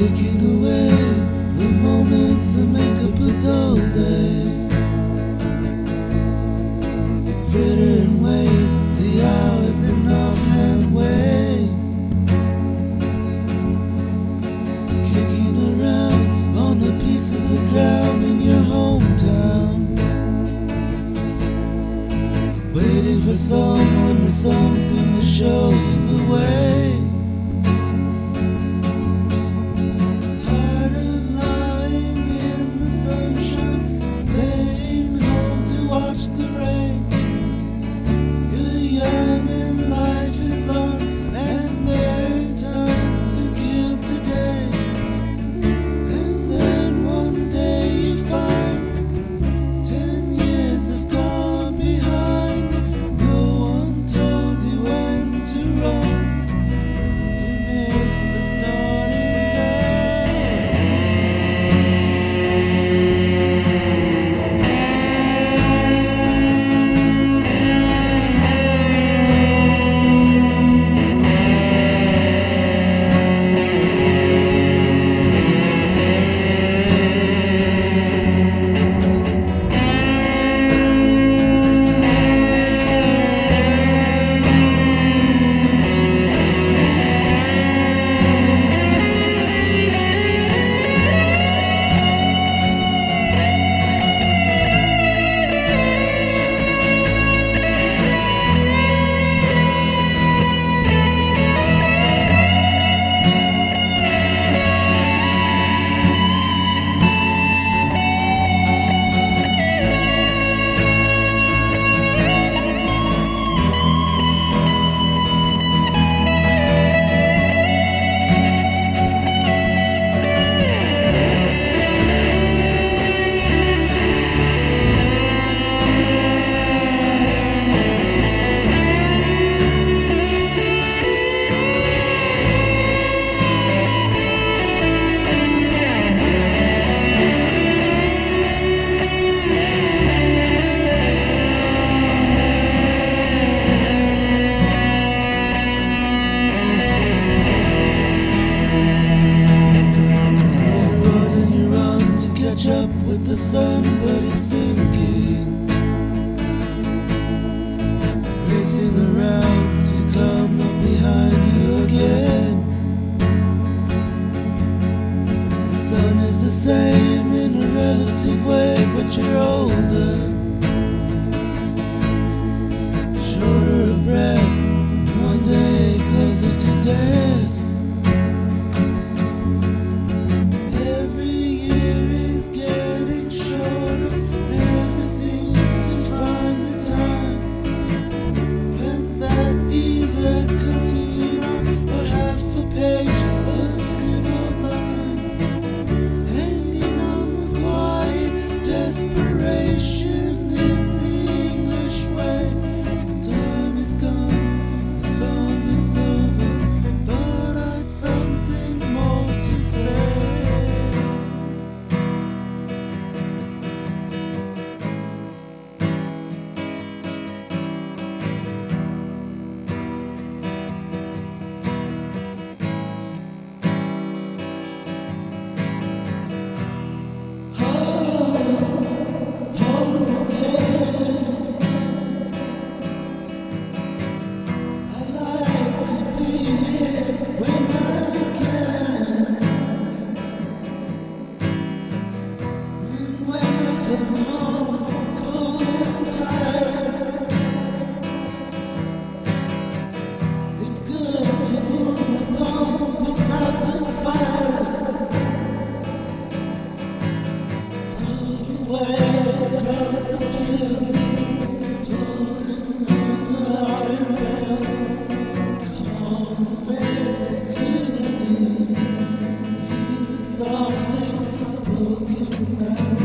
taking same in a relative way, but you're older. looking back.